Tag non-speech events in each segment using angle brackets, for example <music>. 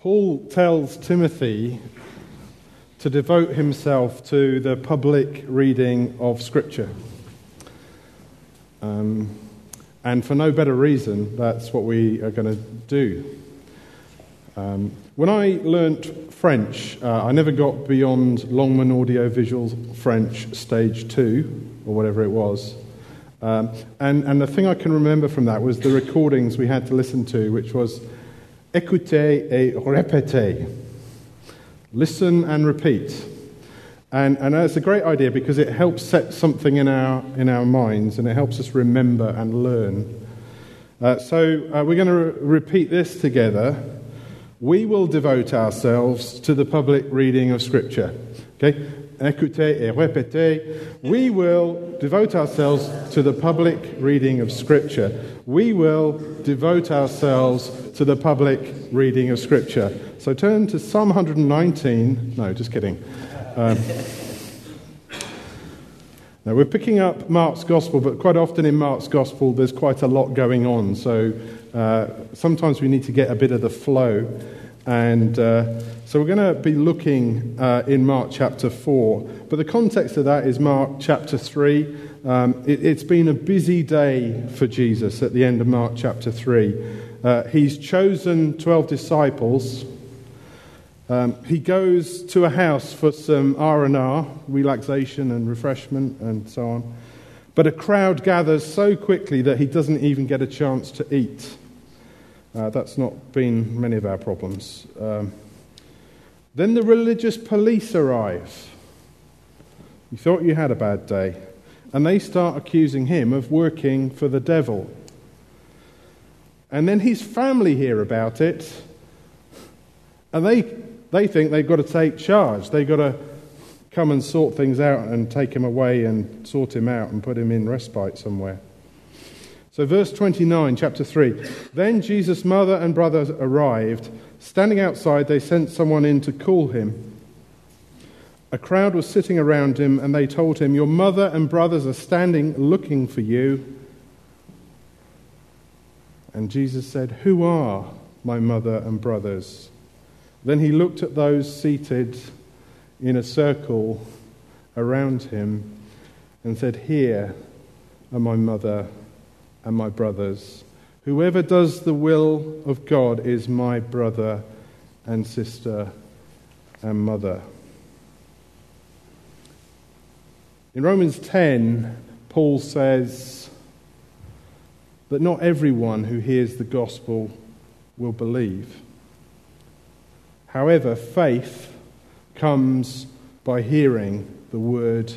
Paul tells Timothy to devote himself to the public reading of Scripture. Um, and for no better reason, that's what we are going to do. Um, when I learnt French, uh, I never got beyond Longman Audio Visual French Stage 2, or whatever it was. Um, and, and the thing I can remember from that was the recordings we had to listen to, which was écoutez et répétez. Listen and repeat. And, and that's a great idea because it helps set something in our, in our minds and it helps us remember and learn. Uh, so uh, we're going to re- repeat this together. We will devote ourselves to the public reading of Scripture. Okay? Écoutez et répétez. We will devote ourselves to the public reading of Scripture. We will devote ourselves to the public reading of Scripture. So turn to Psalm 119. No, just kidding. Um, now, we're picking up Mark's Gospel, but quite often in Mark's Gospel, there's quite a lot going on. So uh, sometimes we need to get a bit of the flow. And uh, so we're going to be looking uh, in Mark chapter 4. But the context of that is Mark chapter 3. Um, it, has been a busy day for Jesus at the end of Mark chapter 3. Uh, he's chosen 12 disciples. Um, he goes to a house for some R&R, relaxation and refreshment and so on. But a crowd gathers so quickly that he doesn't even get a chance to eat. Uh, that's not been many of our problems. Um, then the religious police arrive. You thought you had a bad day. And they start accusing him of working for the devil. And then his family hear about it, and they, they think they've got to take charge. They've got to come and sort things out and take him away and sort him out and put him in respite somewhere. So, verse 29, chapter 3. Then Jesus' mother and brothers arrived. Standing outside, they sent someone in to call him. A crowd was sitting around him, and they told him, Your mother and brothers are standing looking for you. And Jesus said, Who are my mother and brothers? Then he looked at those seated in a circle around him and said, Here are my mother and my brothers. Whoever does the will of God is my brother and sister and mother. In Romans 10, Paul says, that not everyone who hears the gospel will believe. However, faith comes by hearing the word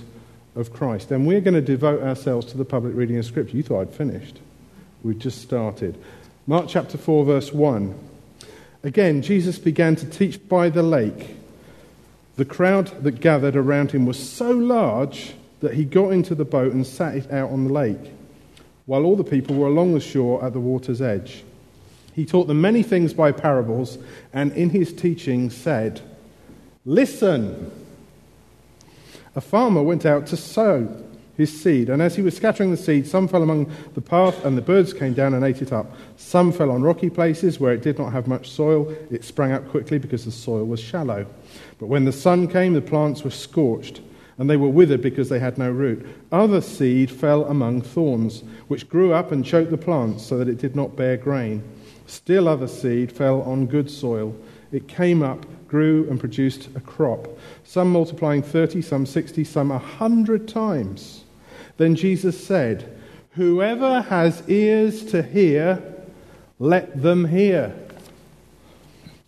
of Christ. And we're going to devote ourselves to the public reading of Scripture. You thought I'd finished. We've just started. Mark chapter 4, verse 1. Again, Jesus began to teach by the lake. The crowd that gathered around him was so large that he got into the boat and sat it out on the lake while all the people were along the shore at the water's edge. He taught them many things by parables, and in his teaching said, Listen! A farmer went out to sow his seed, and as he was scattering the seed, some fell among the path, and the birds came down and ate it up. Some fell on rocky places where it did not have much soil. It sprang up quickly because the soil was shallow. But when the sun came, the plants were scorched and they were withered because they had no root. Other seed fell among thorns, which grew up and choked the plants so that it did not bear grain. Still other seed fell on good soil. It came up, grew, and produced a crop, some multiplying 30, some 60, some a hundred times. Then Jesus said, Whoever has ears to hear, let them hear.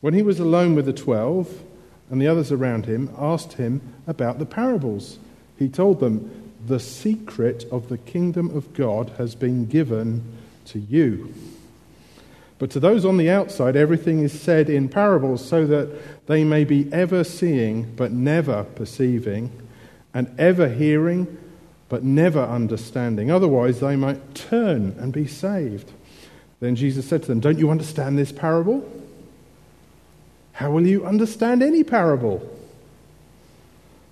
When he was alone with the twelve, and the others around him asked him about the parables. He told them, The secret of the kingdom of God has been given to you. But to those on the outside, everything is said in parables so that they may be ever seeing but never perceiving, and ever hearing but never understanding. Otherwise, they might turn and be saved. Then Jesus said to them, Don't you understand this parable? How will you understand any parable?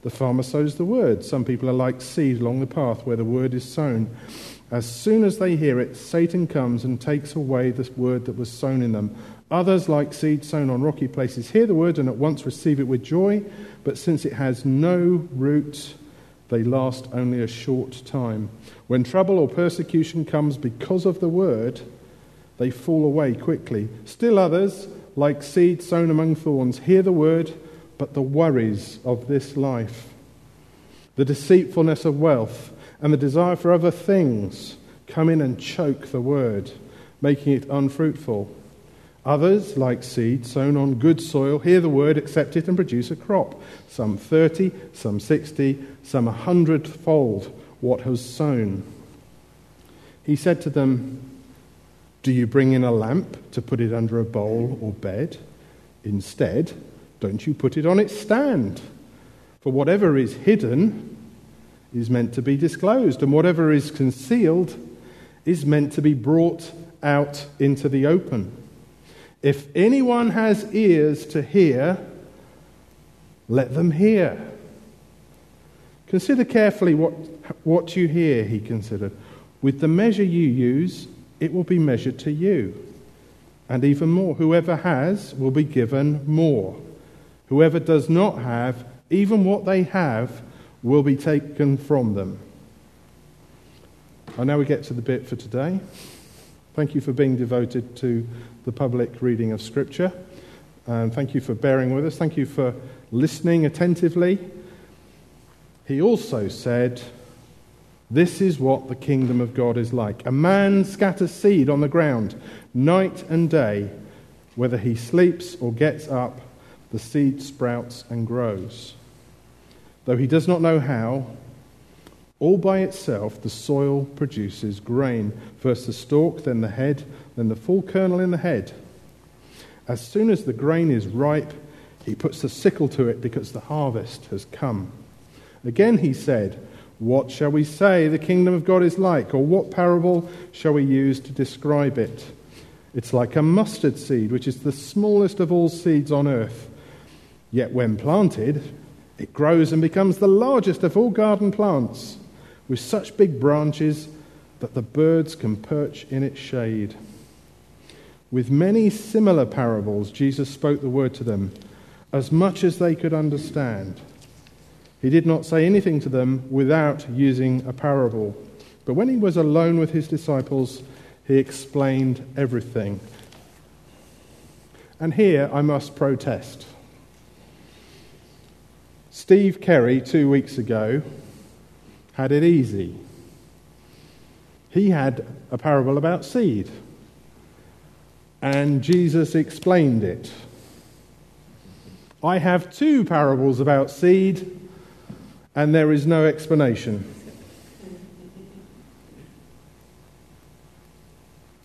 The farmer sows the word. Some people are like seed along the path where the word is sown. As soon as they hear it, Satan comes and takes away the word that was sown in them. Others, like seed sown on rocky places, hear the word and at once receive it with joy, but since it has no root, they last only a short time. When trouble or persecution comes because of the word, they fall away quickly. Still others, like seed sown among thorns, hear the word, but the worries of this life, the deceitfulness of wealth, and the desire for other things come in and choke the word, making it unfruitful. Others, like seed sown on good soil, hear the word, accept it, and produce a crop. Some 30, some 60, some a hundredfold what has sown. He said to them, Do you bring in a lamp to put it under a bowl or bed? Instead, don't you put it on its stand? For whatever is hidden is meant to be disclosed, and whatever is concealed is meant to be brought out into the open. If anyone has ears to hear, let them hear. Consider carefully what, what you hear, he considered. With the measure you use, it will be measured to you. And even more, whoever has will be given more. Whoever does not have, even what they have, will be taken from them. And now we get to the bit for today. Thank you for being devoted to the public reading of Scripture. And thank you for bearing with us. Thank you for listening attentively. He also said, This is what the kingdom of God is like. A man scatters seed on the ground night and day. Whether he sleeps or gets up, the seed sprouts and grows. Though he does not know how, all by itself, the soil produces grain. First the stalk, then the head, then the full kernel in the head. As soon as the grain is ripe, he puts the sickle to it because the harvest has come. Again he said, What shall we say the kingdom of God is like? Or what parable shall we use to describe it? It's like a mustard seed, which is the smallest of all seeds on earth. Yet when planted, it grows and becomes the largest of all garden plants with such big branches that the birds can perch in its shade. With many similar parables, Jesus spoke the word to them as much as they could understand. He did not say anything to them without using a parable. But when he was alone with his disciples, he explained everything. And here I must protest. Steve Kerry, two weeks ago, had it easy. He had a parable about seed, and Jesus explained it. I have two parables about seed, and there is no explanation.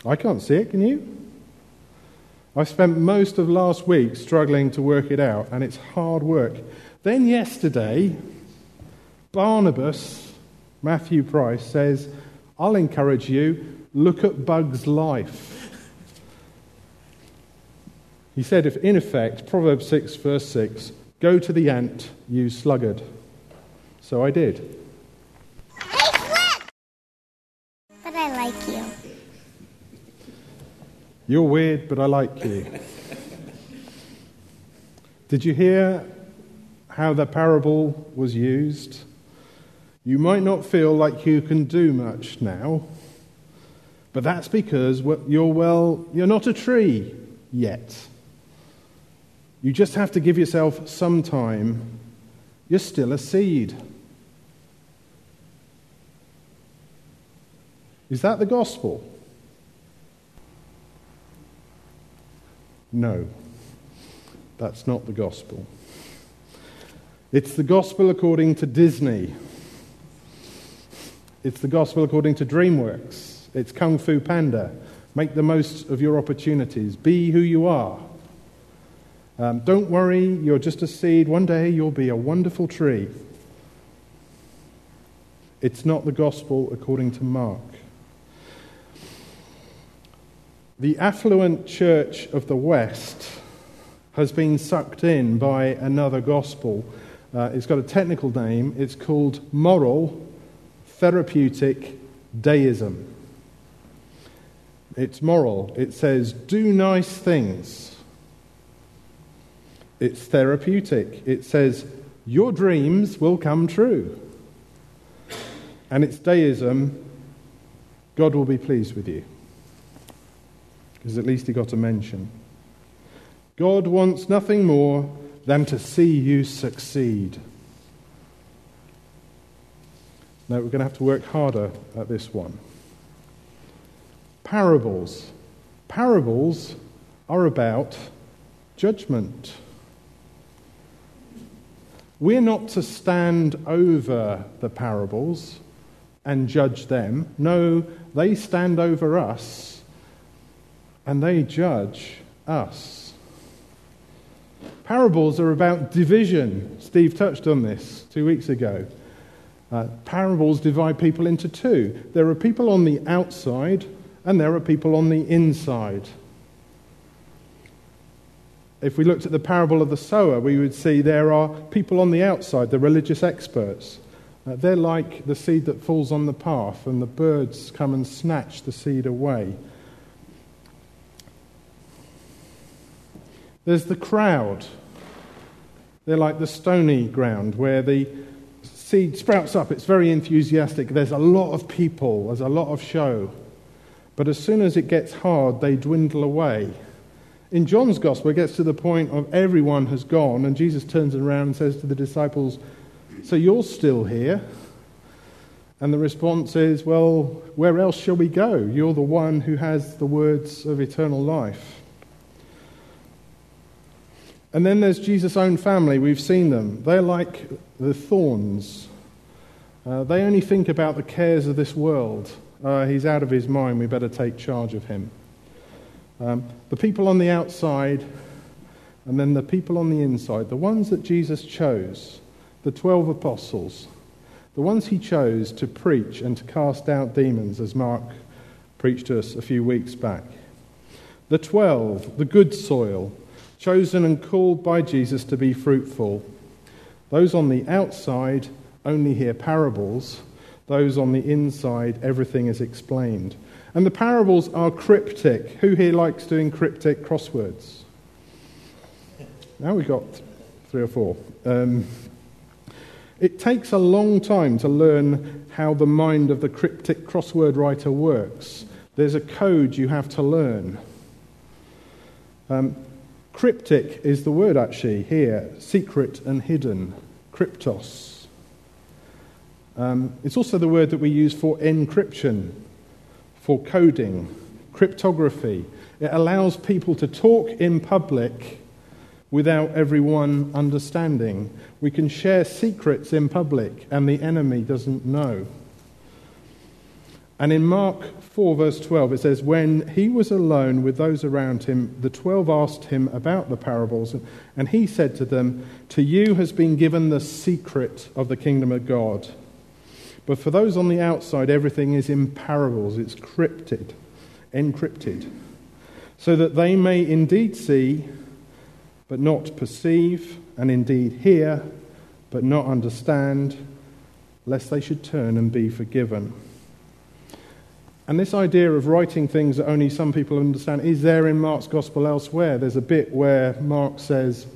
I can't see it, can you? I spent most of last week struggling to work it out, and it's hard work. Then yesterday, Barnabas Matthew Price says, I'll encourage you, look at Bug's life. He said, if in effect, Proverbs 6, verse 6, go to the ant, you sluggard. So I did. Hey, Flik! But I like you. You're weird, but I like you. Did you hear how the parable was used? You might not feel like you can do much now, but that's because you're, well, you're not a tree yet. You just have to give yourself some time. You're still a seed. Is that the gospel? No, that's not the gospel. It's the gospel according to Disney. It's the gospel according to DreamWorks. It's Kung Fu Panda. Make the most of your opportunities. Be who you are. Um, don't worry, you're just a seed. One day you'll be a wonderful tree. It's not the gospel according to Mark. The affluent church of the West has been sucked in by another gospel. Uh, it's got a technical name. It's called moral therapeutic, deism. It's moral. It says, do nice things. It's therapeutic. It says, your dreams will come true. And it's deism. God will be pleased with you. Because at least he got a mention. God wants nothing more than to see you succeed. Now, we're going to have to work harder at this one. Parables. Parables are about judgment. We're not to stand over the parables and judge them. No, they stand over us and they judge us. Parables are about division. Steve touched on this two weeks ago. Uh, parables divide people into two. There are people on the outside, and there are people on the inside. If we looked at the parable of the sower, we would see there are people on the outside, the religious experts. Uh, they're like the seed that falls on the path, and the birds come and snatch the seed away. There's the crowd. They're like the stony ground where the seed sprouts up, it's very enthusiastic. There's a lot of people, there's a lot of show. But as soon as it gets hard, they dwindle away. In John's gospel, it gets to the point of everyone has gone, and Jesus turns around and says to the disciples, So you're still here? And the response is, Well, where else shall we go? You're the one who has the words of eternal life. And then there's Jesus' own family. We've seen them. They're like the thorns. Uh, they only think about the cares of this world. Uh, he's out of his mind. We better take charge of him. Um, the people on the outside, and then the people on the inside, the ones that Jesus chose, the 12 apostles, the ones he chose to preach and to cast out demons, as Mark preached to us a few weeks back. The 12, the good soil, chosen and called by Jesus to be fruitful. Those on the outside only hear parables, those on the inside, everything is explained. And the parables are cryptic. Who here likes doing cryptic crosswords? Now we've got three or four. Um, it takes a long time to learn how the mind of the cryptic crossword writer works. There's a code you have to learn. Um, Cryptic is the word actually here secret and hidden, cryptos. Um, it's also the word that we use for encryption, for coding, cryptography. It allows people to talk in public without everyone understanding. We can share secrets in public and the enemy doesn't know. And in Mark 4, verse 12, it says, When he was alone with those around him, the twelve asked him about the parables, and he said to them, To you has been given the secret of the kingdom of God. But for those on the outside, everything is in parables, it's crypted, encrypted, so that they may indeed see, but not perceive, and indeed hear, but not understand, lest they should turn and be forgiven. And this idea of writing things that only some people understand is there in Mark's gospel elsewhere. There's a bit where Mark says,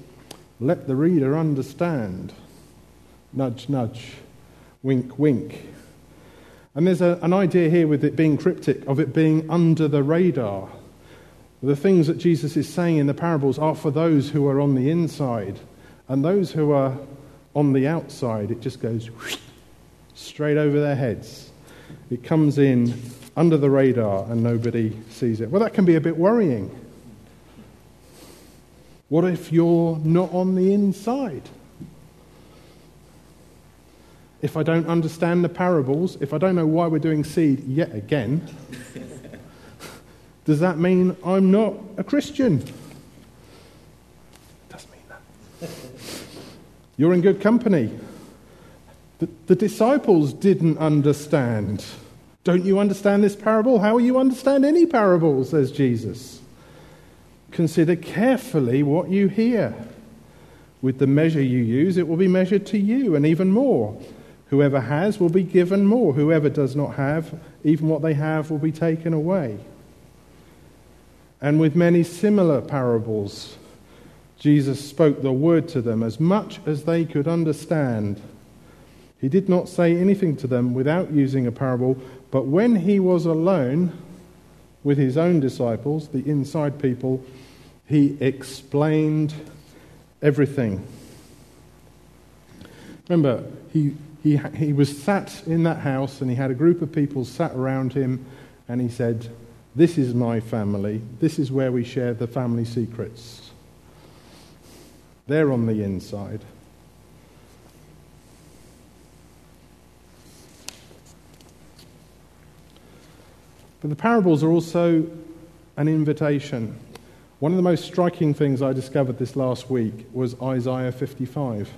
Let the reader understand. Nudge, nudge. Wink, wink. And there's a, an idea here with it being cryptic, of it being under the radar. The things that Jesus is saying in the parables are for those who are on the inside, and those who are on the outside, it just goes straight over their heads. It comes in under the radar and nobody sees it. Well, that can be a bit worrying. What if you're not on the inside? If I don't understand the parables, if I don't know why we're doing seed yet again, <laughs> does that mean I'm not a Christian? It does mean that. You're in good company. The, the disciples didn't understand. Don't you understand this parable? How will you understand any parable? says Jesus. Consider carefully what you hear. With the measure you use, it will be measured to you, and even more. Whoever has will be given more. Whoever does not have, even what they have will be taken away. And with many similar parables, Jesus spoke the word to them as much as they could understand. He did not say anything to them without using a parable, but when he was alone with his own disciples, the inside people, he explained everything. Remember, he, he, he was sat in that house and he had a group of people sat around him and he said, This is my family. This is where we share the family secrets. They're on the inside. But the parables are also an invitation. One of the most striking things I discovered this last week was Isaiah 55.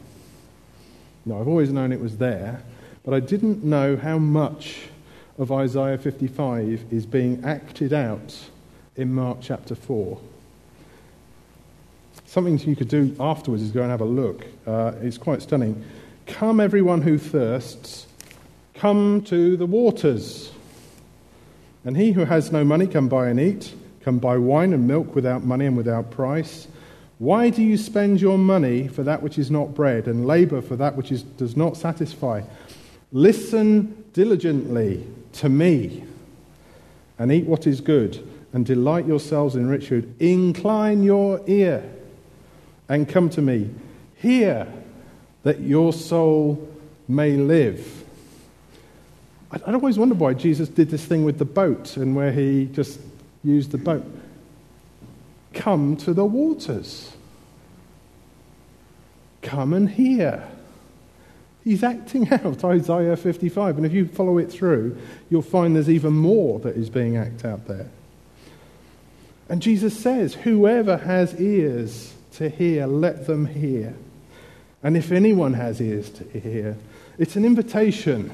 Now, I've always known it was there, but I didn't know how much of Isaiah 55 is being acted out in Mark chapter 4. Something you could do afterwards is go and have a look. Uh, it's quite stunning. Come, everyone who thirsts, come to the waters. And he who has no money can buy and eat, can buy wine and milk without money and without price. Why do you spend your money for that which is not bread, and labor for that which is, does not satisfy? Listen diligently to me, and eat what is good, and delight yourselves in rich food. Incline your ear, and come to me. Hear that your soul may live. I'd always wondered why Jesus did this thing with the boat and where he just used the boat. Come to the waters. Come and hear. He's acting out <laughs> Isaiah 55. And if you follow it through, you'll find there's even more that is being acted out there. And Jesus says, Whoever has ears to hear, let them hear. And if anyone has ears to hear, it's an invitation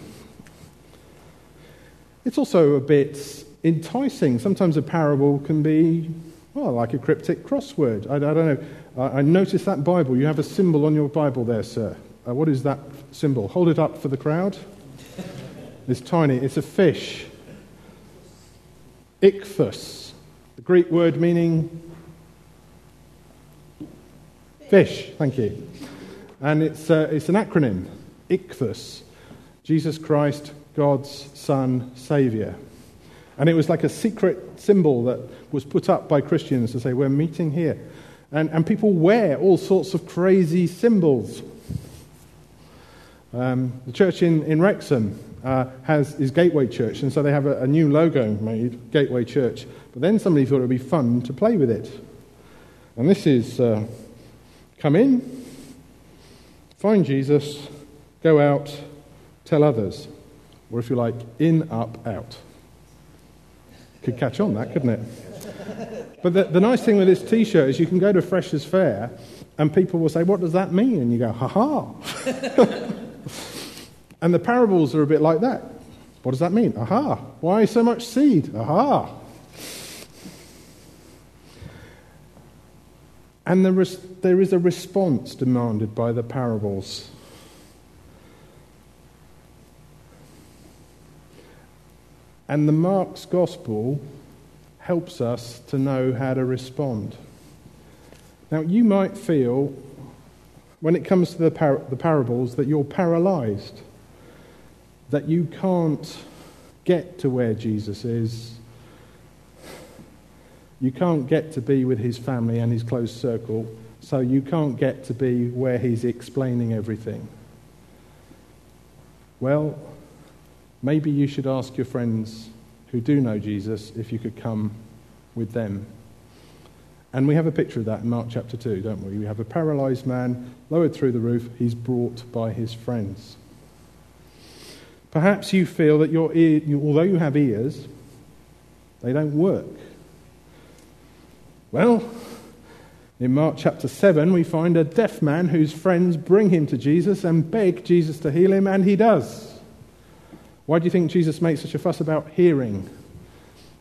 it's also a bit enticing. Sometimes a parable can be, well, like a cryptic crossword. I, I don't know. I, I noticed that Bible. You have a symbol on your Bible there, sir. Uh, what is that symbol? Hold it up for the crowd. It's tiny. It's a fish. Ichthus, the Greek word meaning fish. Thank you. And it's, uh, it's an acronym, Ichthus. Jesus Christ, God's Son, Saviour. And it was like a secret symbol that was put up by Christians to say, We're meeting here. And, and people wear all sorts of crazy symbols. Um, the church in, in Wrexham uh, has is Gateway Church, and so they have a, a, new logo made, Gateway Church. But then somebody thought it would be fun to play with it. And this is uh, come in, find Jesus, go out, tell others or if you like, in, up, out. Could catch on that, couldn't it? But the, the nice thing with this t shirt is you can go to Freshers Fair and people will say, What does that mean? And you go, Ha ha. <laughs> and the parables are a bit like that. What does that mean? Aha. Why so much seed? Aha. And there is, there is a response demanded by the parables. And the Mark's gospel helps us to know how to respond. Now, you might feel, when it comes to the, par- the parables, that you're paralyzed, that you can't get to where Jesus is. You can't get to be with his family and his close circle, so you can't get to be where he's explaining everything. Well, Maybe you should ask your friends who do know Jesus if you could come with them. And we have a picture of that in Mark chapter 2, don't we? We have a paralyzed man lowered through the roof. He's brought by his friends. Perhaps you feel that your ear, although you have ears, they don't work. Well, in Mark chapter 7, we find a deaf man whose friends bring him to Jesus and beg Jesus to heal him, and he does. Why do you think Jesus makes such a fuss about hearing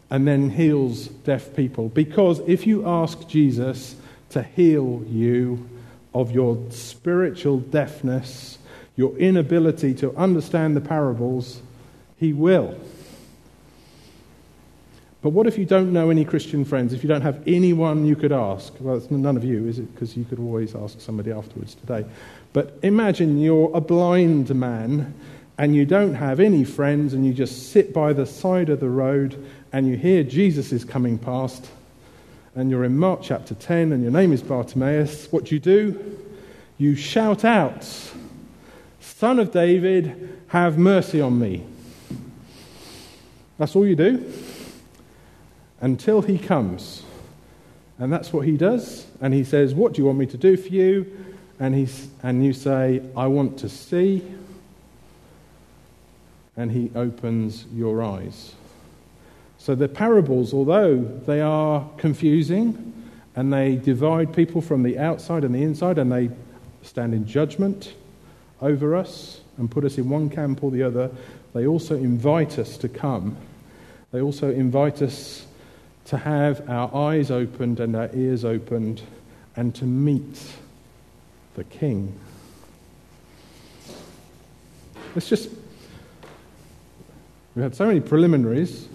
and then heals deaf people? Because if you ask Jesus to heal you of your spiritual deafness, your inability to understand the parables, He will. But what if you don't know any Christian friends? If you don't have anyone you could ask? Well, it's none of you, is it? Because you could always ask somebody afterwards today. But imagine you're a blind man and you don't have any friends and you just sit by the side of the road and you hear Jesus is coming past and you're in Mark chapter 10 and your name is Bartimaeus. What do you do? You shout out, Son of David, have mercy on me. That's all you do until he comes. And that's what he does. And he says, What do you want me to do for you? And, he's, and you say, I want to see. And he opens your eyes. So the parables, although they are confusing and they divide people from the outside and the inside and they stand in judgment over us and put us in one camp or the other, they also invite us to come. They also invite us to have our eyes opened and our ears opened and to meet the King. It's just, we had so many preliminaries.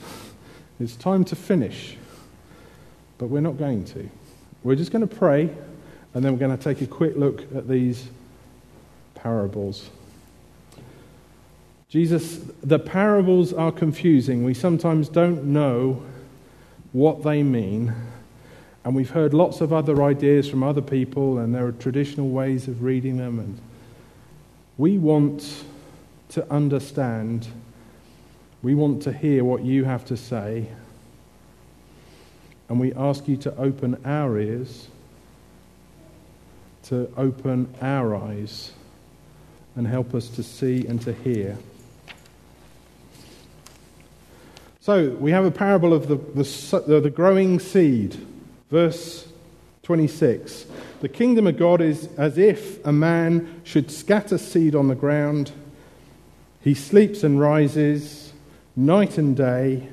It's time to finish. But we're not going to. We're just going to pray and then we're going to take a quick look at these parables. Jesus, the parables are confusing. We sometimes don't know what they mean. And we've heard lots of other ideas from other people, and there are traditional ways of reading them. And we want to understand, we want to hear what you have to say, and we ask you to open our ears, to open our eyes, and help us to see and to hear. So we have a parable of the, the, the, growing seed. Verse 26. The kingdom of God is as if a man should scatter seed on the ground. He sleeps and rises night and day,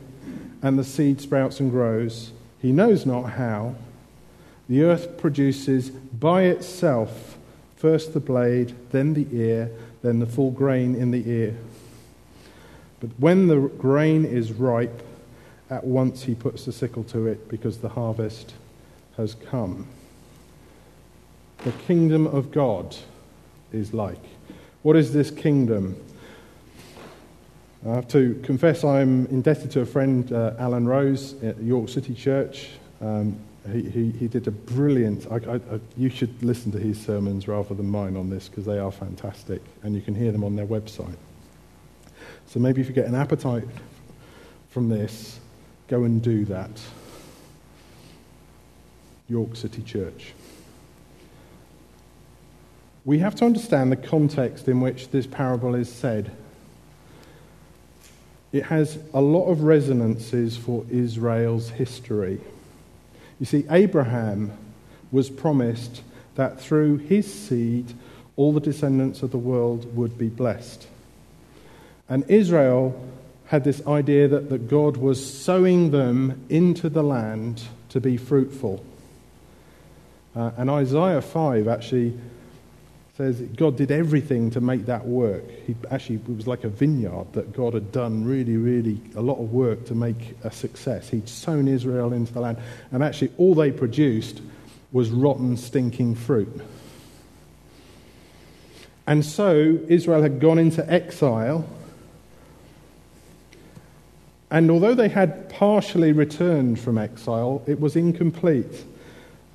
and the seed sprouts and grows. He knows not how. The earth produces by itself first the blade, then the ear, then the full grain in the ear. But when the grain is ripe, at once he puts the sickle to it because the harvest has come. The kingdom of God is like. What is this kingdom? I have to confess I'm indebted to a friend, uh, Alan Rose, at York City Church. Um, he, he, he, did a brilliant, I, I, I, you should listen to his sermons rather than mine on this because they are fantastic and you can hear them on their website. So maybe if you get an appetite from this, go and do that. York City Church. We have to understand the context in which this parable is said. It has a lot of resonances for Israel's history. You see, Abraham was promised that through his seed, all the descendants of the world would be blessed. And Israel had this idea that, that God was sowing them into the land to be fruitful. Uh, and Isaiah 5 actually says God did everything to make that work. He actually it was like a vineyard that God had done really, really a lot of work to make a success. He'd sown Israel into the land, and actually all they produced was rotten, stinking fruit. And so Israel had gone into exile and although they had partially returned from exile, it was incomplete.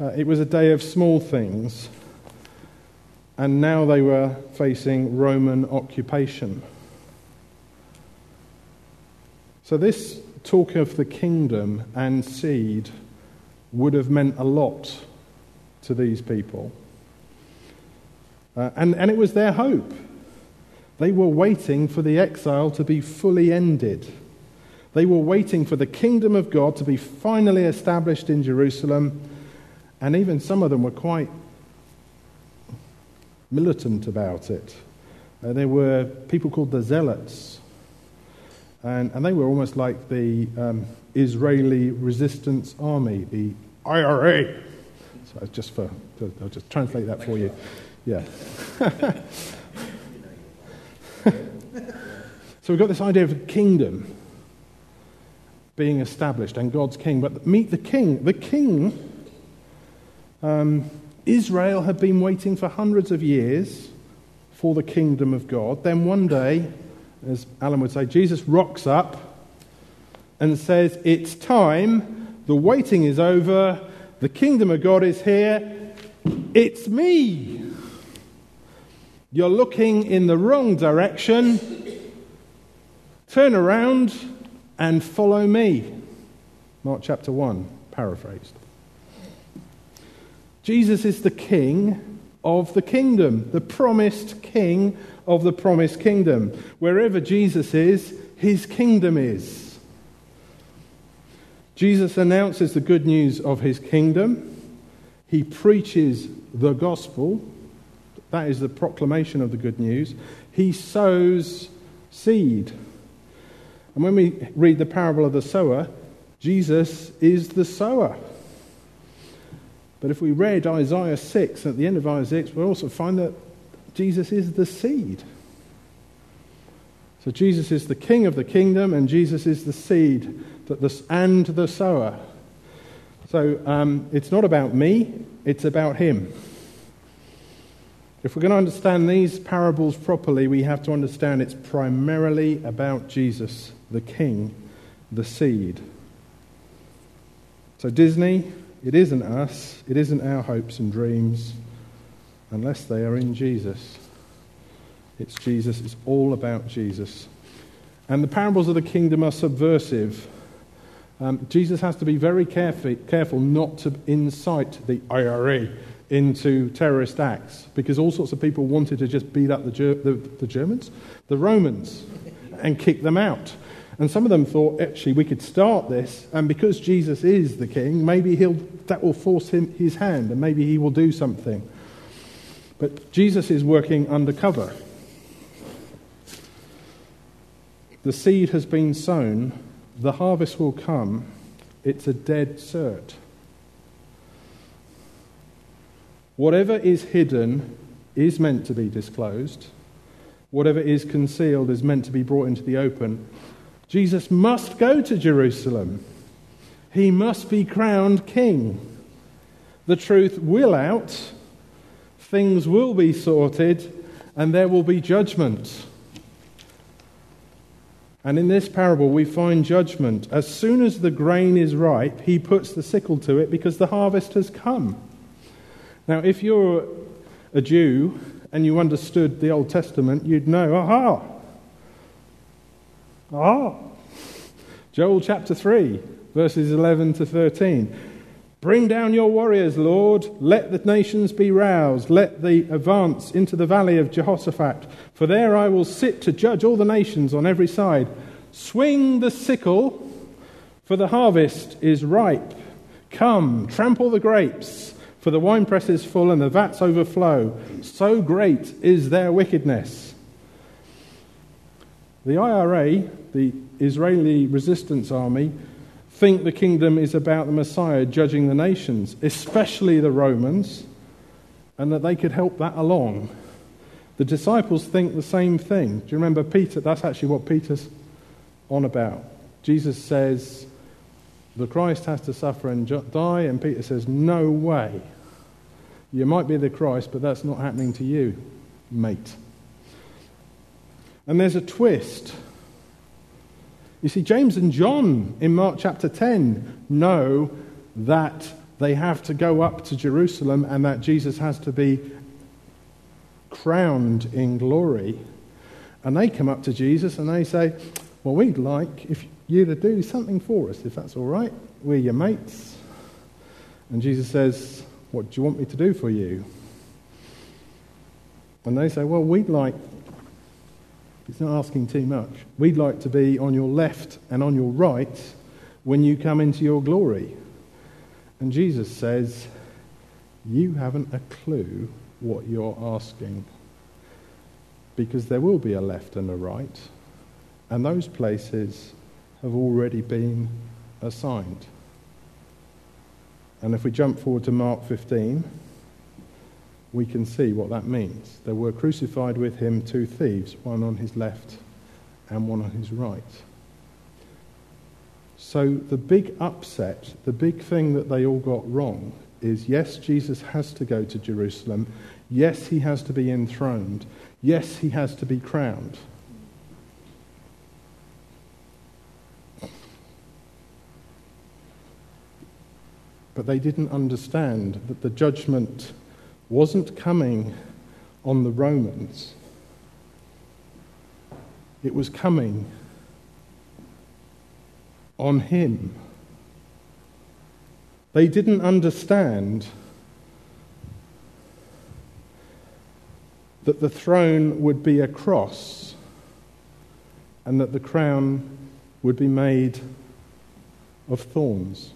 Uh, it was a day of small things. And now they were facing Roman occupation. So, this talk of the kingdom and seed would have meant a lot to these people. Uh, and, and it was their hope. They were waiting for the exile to be fully ended. They were waiting for the kingdom of God to be finally established in Jerusalem, and even some of them were quite militant about it. Uh, there were people called the Zealots, and, and they were almost like the um, Israeli resistance army, the IRA. So just for, I'll just translate that for you. Yeah. <laughs> so we've got this idea of a kingdom being established and God's king. But meet the king. The king, um, Israel had been waiting for hundreds of years for the kingdom of God. Then one day, as Alan would say, Jesus rocks up and says, It's time, the waiting is over, the kingdom of God is here, it's me. You're looking in the wrong direction. Turn around and follow me. Mark chapter 1, paraphrased. Jesus is the king of the kingdom, the promised king of the promised kingdom. Wherever Jesus is, his kingdom is. Jesus announces the good news of his kingdom. He preaches the gospel. That is the proclamation of the good news. He sows seed. And when we read the parable of the sower, Jesus is the sower. But if we read Isaiah 6, at the end of Isaiah 6, we'll also find that Jesus is the seed. So Jesus is the king of the kingdom, and Jesus is the seed that the, and the sower. So um, it's not about me, it's about him. If we're going to understand these parables properly, we have to understand it's primarily about Jesus, the King, the seed. So, Disney, it isn't us, it isn't our hopes and dreams, unless they are in Jesus. It's Jesus, it's all about Jesus. And the parables of the kingdom are subversive. Um, Jesus has to be very careful, careful not to incite the IRA into terrorist acts because all sorts of people wanted to just beat up the, Ger- the, the Germans, the Romans, and kick them out. And some of them thought, actually, we could start this, and because Jesus is the king, maybe he'll, that will force him his hand, and maybe he will do something. But Jesus is working undercover. The seed has been sown, the harvest will come. It's a dead cert. Whatever is hidden is meant to be disclosed. Whatever is concealed is meant to be brought into the open. Jesus must go to Jerusalem. He must be crowned king. The truth will out, things will be sorted, and there will be judgment. And in this parable, we find judgment. As soon as the grain is ripe, he puts the sickle to it because the harvest has come. Now, if you're a Jew and you understood the Old Testament, you'd know, aha, ah. Joel chapter 3, verses 11 to 13. Bring down your warriors, Lord. Let the nations be roused. Let the advance into the valley of Jehoshaphat. For there I will sit to judge all the nations on every side. Swing the sickle, for the harvest is ripe. Come, trample the grapes for the winepress is full and the vats overflow. So great is their wickedness. The IRA, the Israeli resistance army, think the kingdom is about the Messiah judging the nations, especially the Romans, and that they could help that along. The disciples think the same thing. Do you remember Peter? That's actually what Peter's on about. Jesus says, the Christ has to suffer and die, and Peter says, No way. You might be the Christ, but that's not happening to you, mate. And there's a twist. You see, James and John in Mark chapter 10 know that they have to go up to Jerusalem and that Jesus has to be crowned in glory. And they come up to Jesus and they say, Well, we'd like if you to do something for us, if that's all right. We're your mates. And Jesus says, what do you want me to do for you? And they say, Well, we'd like, he's not asking too much, we'd like to be on your left and on your right when you come into your glory. And Jesus says, You haven't a clue what you're asking. Because there will be a left and a right, and those places have already been assigned. And if we jump forward to Mark 15, we can see what that means. There were crucified with him two thieves, one on his left and one on his right. So the big upset, the big thing that they all got wrong is yes, Jesus has to go to Jerusalem. Yes, he has to be enthroned. Yes, he has to be crowned. But they didn't understand that the judgment wasn't coming on the Romans, it was coming on him. They didn't understand that the throne would be a cross and that the crown would be made of thorns.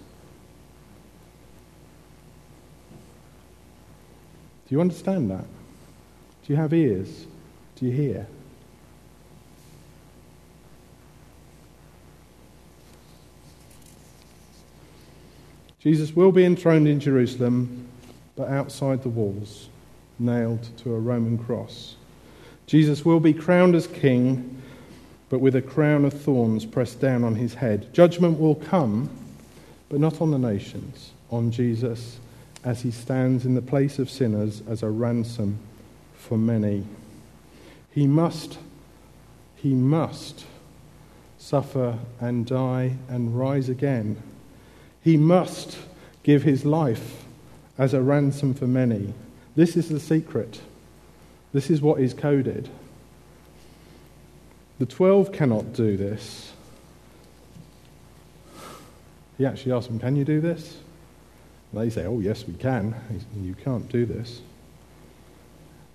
Do you understand that? Do you have ears? Do you hear? Jesus will be enthroned in Jerusalem, but outside the walls, nailed to a Roman cross. Jesus will be crowned as king, but with a crown of thorns pressed down on his head. Judgment will come, but not on the nations, on Jesus as he stands in the place of sinners as a ransom for many. He must, he must suffer and die and rise again. He must give his life as a ransom for many. This is the secret. This is what is coded. The twelve cannot do this. He actually asked them, Can you do this? They say, Oh, yes, we can. You can't do this.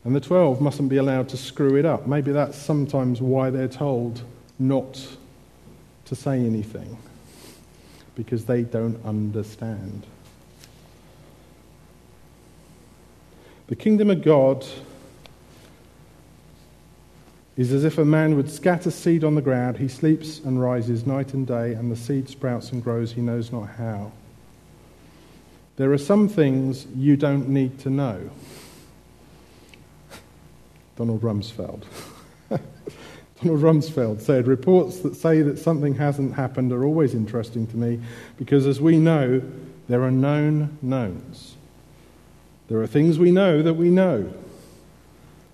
And the 12 mustn't be allowed to screw it up. Maybe that's sometimes why they're told not to say anything, because they don't understand. The kingdom of God is as if a man would scatter seed on the ground. He sleeps and rises night and day, and the seed sprouts and grows, he knows not how. There are some things you don't need to know. Donald Rumsfeld. <laughs> Donald Rumsfeld said, Reports that say that something hasn't happened are always interesting to me because, as we know, there are known knowns. There are things we know that we know.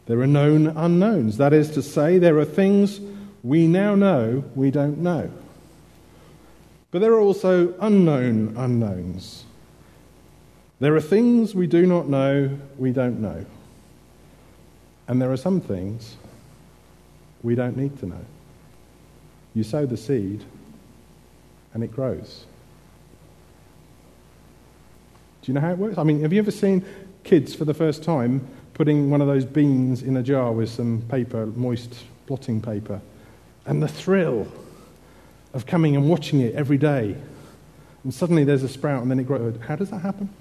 There are known unknowns. That is to say, there are things we now know we don't know. But there are also unknown unknowns. There are things we do not know, we don't know. And there are some things we don't need to know. You sow the seed, and it grows. Do you know how it works? I mean, have you ever seen kids for the first time putting one of those beans in a jar with some paper, moist blotting paper? And the thrill of coming and watching it every day. And suddenly there's a sprout and then it grows. How does that happen?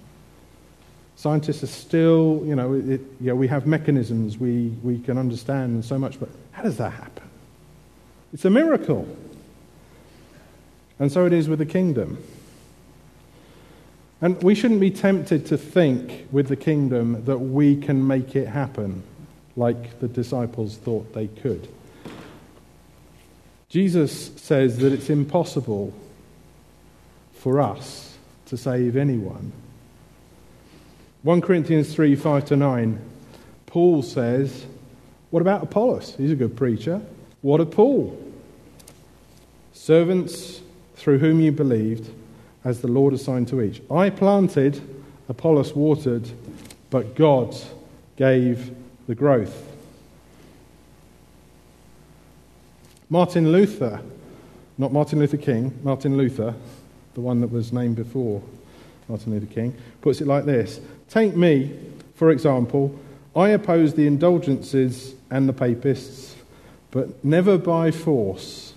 Scientists are still, you know, it, you know, we have mechanisms we, we can understand so much, but how does that happen? It's a miracle. And so it is with the kingdom. And we shouldn't be tempted to think with the kingdom that we can make it happen like the disciples thought they could. Jesus says that it's impossible for us to save anyone 1 Corinthians 3 5 to 9, Paul says, What about Apollos? He's a good preacher. What of Paul? Servants through whom you believed, as the Lord assigned to each. I planted, Apollos watered, but God gave the growth. Martin Luther, not Martin Luther King, Martin Luther, the one that was named before Martin Luther King, puts it like this Take me, for example. I oppose the indulgences and the papists, but never by force.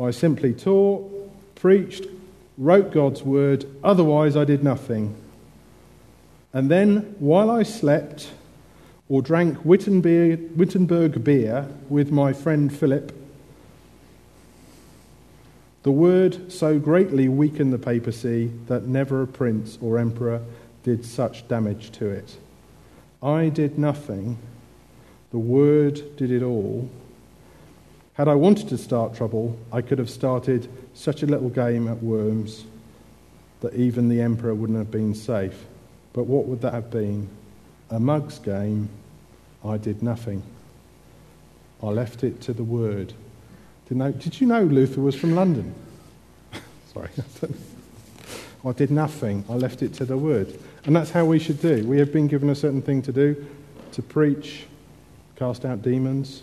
I simply taught, preached, wrote God's word, otherwise I did nothing. And then, while I slept or drank Wittenberg beer with my friend Philip, the word so greatly weakened the papacy that never a prince or emperor did such damage to it. I did nothing, the Word did it all. Had I wanted to start trouble, I could have started such a little game at Worms that even the Emperor wouldn't have been safe. But what would that have been? A mug's game. I did nothing. I left it to the Word. Did, know, did you know Luther was from London? <laughs> Sorry. <laughs> I did nothing. I left it to the Word. And that's how we should do. We have been given a certain thing to do to preach, cast out demons.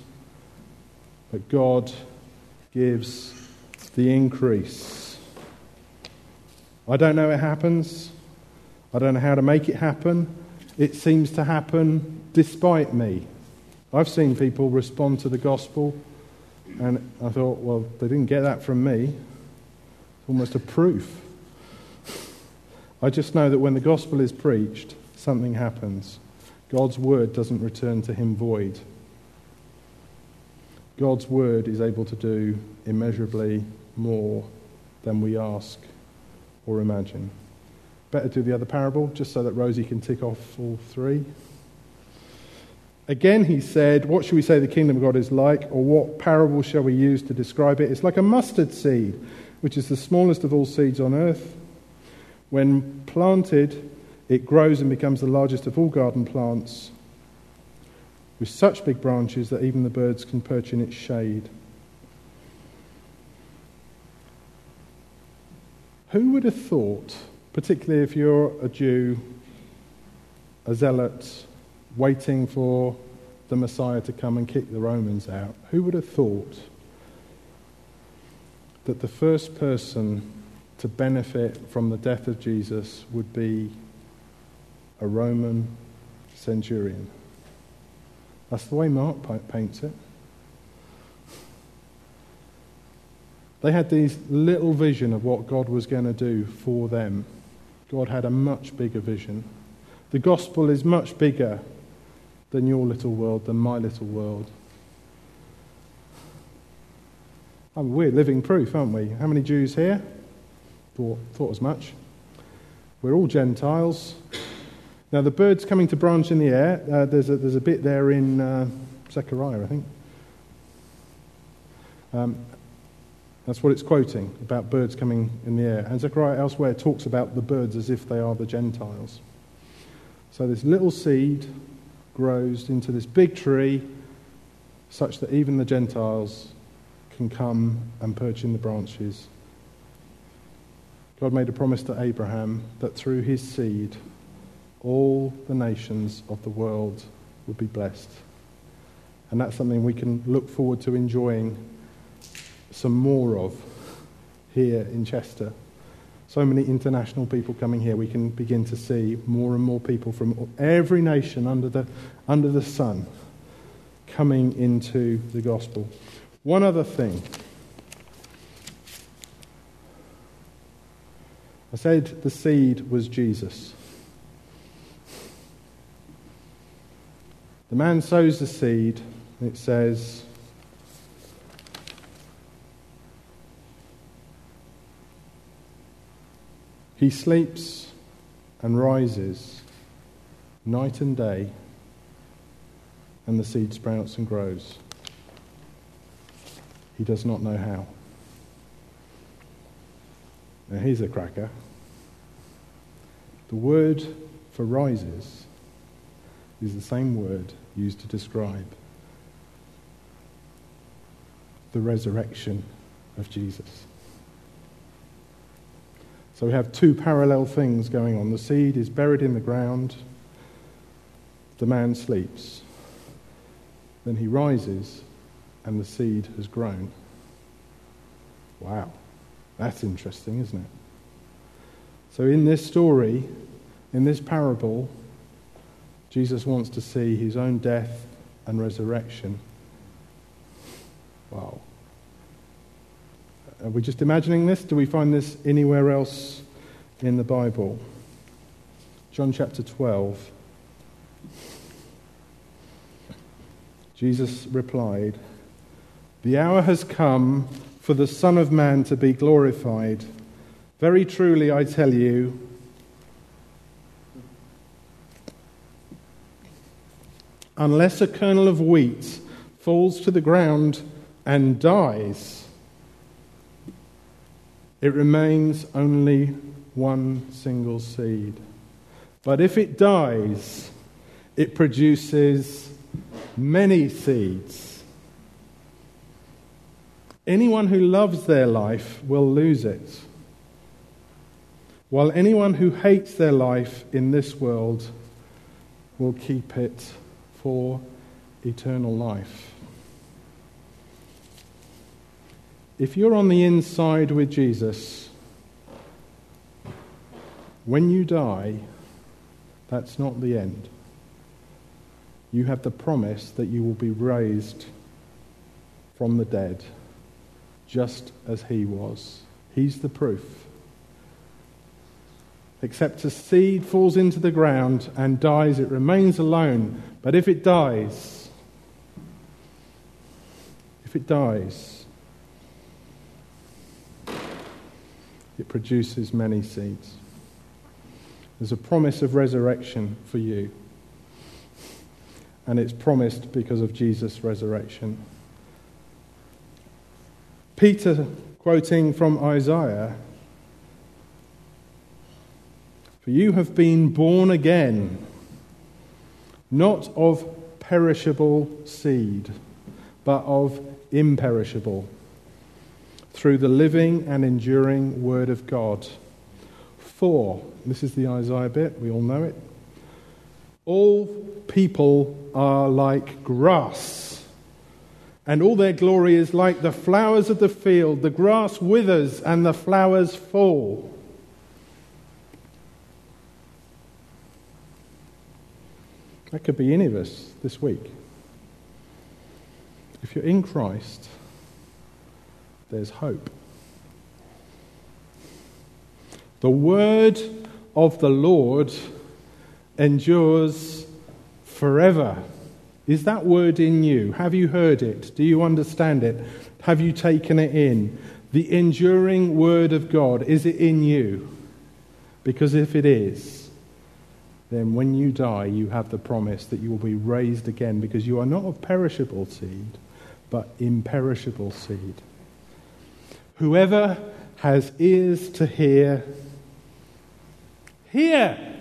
But God gives the increase. I don't know it happens. I don't know how to make it happen. It seems to happen despite me. I've seen people respond to the gospel, and I thought, well, they didn't get that from me. It's almost a proof. I just know that when the gospel is preached, something happens. God's word doesn't return to him void. God's word is able to do immeasurably more than we ask or imagine. Better do the other parable, just so that Rosie can tick off all three. Again, he said, What shall we say the kingdom of God is like, or what parable shall we use to describe it? It's like a mustard seed, which is the smallest of all seeds on earth. When planted, it grows and becomes the largest of all garden plants, with such big branches that even the birds can perch in its shade. Who would have thought, particularly if you're a Jew, a zealot, waiting for the Messiah to come and kick the Romans out, who would have thought that the first person to benefit from the death of Jesus would be a Roman centurion. That's the way Mark paints it. They had this little vision of what God was going to do for them. God had a much bigger vision. The gospel is much bigger than your little world, than my little world. Oh, we're living proof, aren't we? How many Jews here? Thought, thought as much. We're all Gentiles. Now, the bird's coming to branch in the air. Uh, there's, a, there's a bit there in uh, Zechariah, I think. Um, that's what it's quoting about birds coming in the air. And Zechariah elsewhere talks about the birds as if they are the Gentiles. So, this little seed grows into this big tree, such that even the Gentiles can come and perch in the branches God made a promise to Abraham that through his seed, all the nations of the world would be blessed. And that's something we can look forward to enjoying some more of here in Chester. So many international people coming here, we can begin to see more and more people from every nation under the, under the sun coming into the gospel. One other thing. I said the seed was Jesus. The man sows the seed, and it says, He sleeps and rises night and day, and the seed sprouts and grows. He does not know how. Now, here's a cracker. The word for rises is the same word used to describe the resurrection of Jesus. So we have two parallel things going on. The seed is buried in the ground, the man sleeps. Then he rises, and the seed has grown. Wow. That's interesting, isn't it? So, in this story, in this parable, Jesus wants to see his own death and resurrection. Wow. Are we just imagining this? Do we find this anywhere else in the Bible? John chapter 12. Jesus replied, The hour has come for the Son of Man to be glorified. Very truly, I tell you, unless a kernel of wheat falls to the ground and dies, it remains only one single seed. But if it dies, it produces many seeds. Anyone who loves their life will lose it, while anyone who hates their life in this world will keep it for eternal life. If you're on the inside with Jesus, when you die, that's not the end. You have the promise that you will be raised from the dead, just as he was. He's the proof. Except a seed falls into the ground and dies, it remains alone. But if it dies, if it dies, it produces many seeds. There's a promise of resurrection for you. And it's promised because of Jesus' resurrection. Peter, quoting from Isaiah, For you have been born again, not of perishable seed, but of imperishable, through the living and enduring Word of God. For, this is the Isaiah bit, we all know it. All people are like grass, and all their glory is like the flowers of the field. The grass withers and the flowers fall. That could be any of us this week. If you're in Christ, there's hope. The word of the Lord endures forever. Is that word in you? Have you heard it? Do you understand it? Have you taken it in? The enduring word of God, is it in you? Because if it is, then when you die, you have the promise that you will be raised again because you are not of perishable seed, but imperishable seed. Whoever has ears to hear, hear.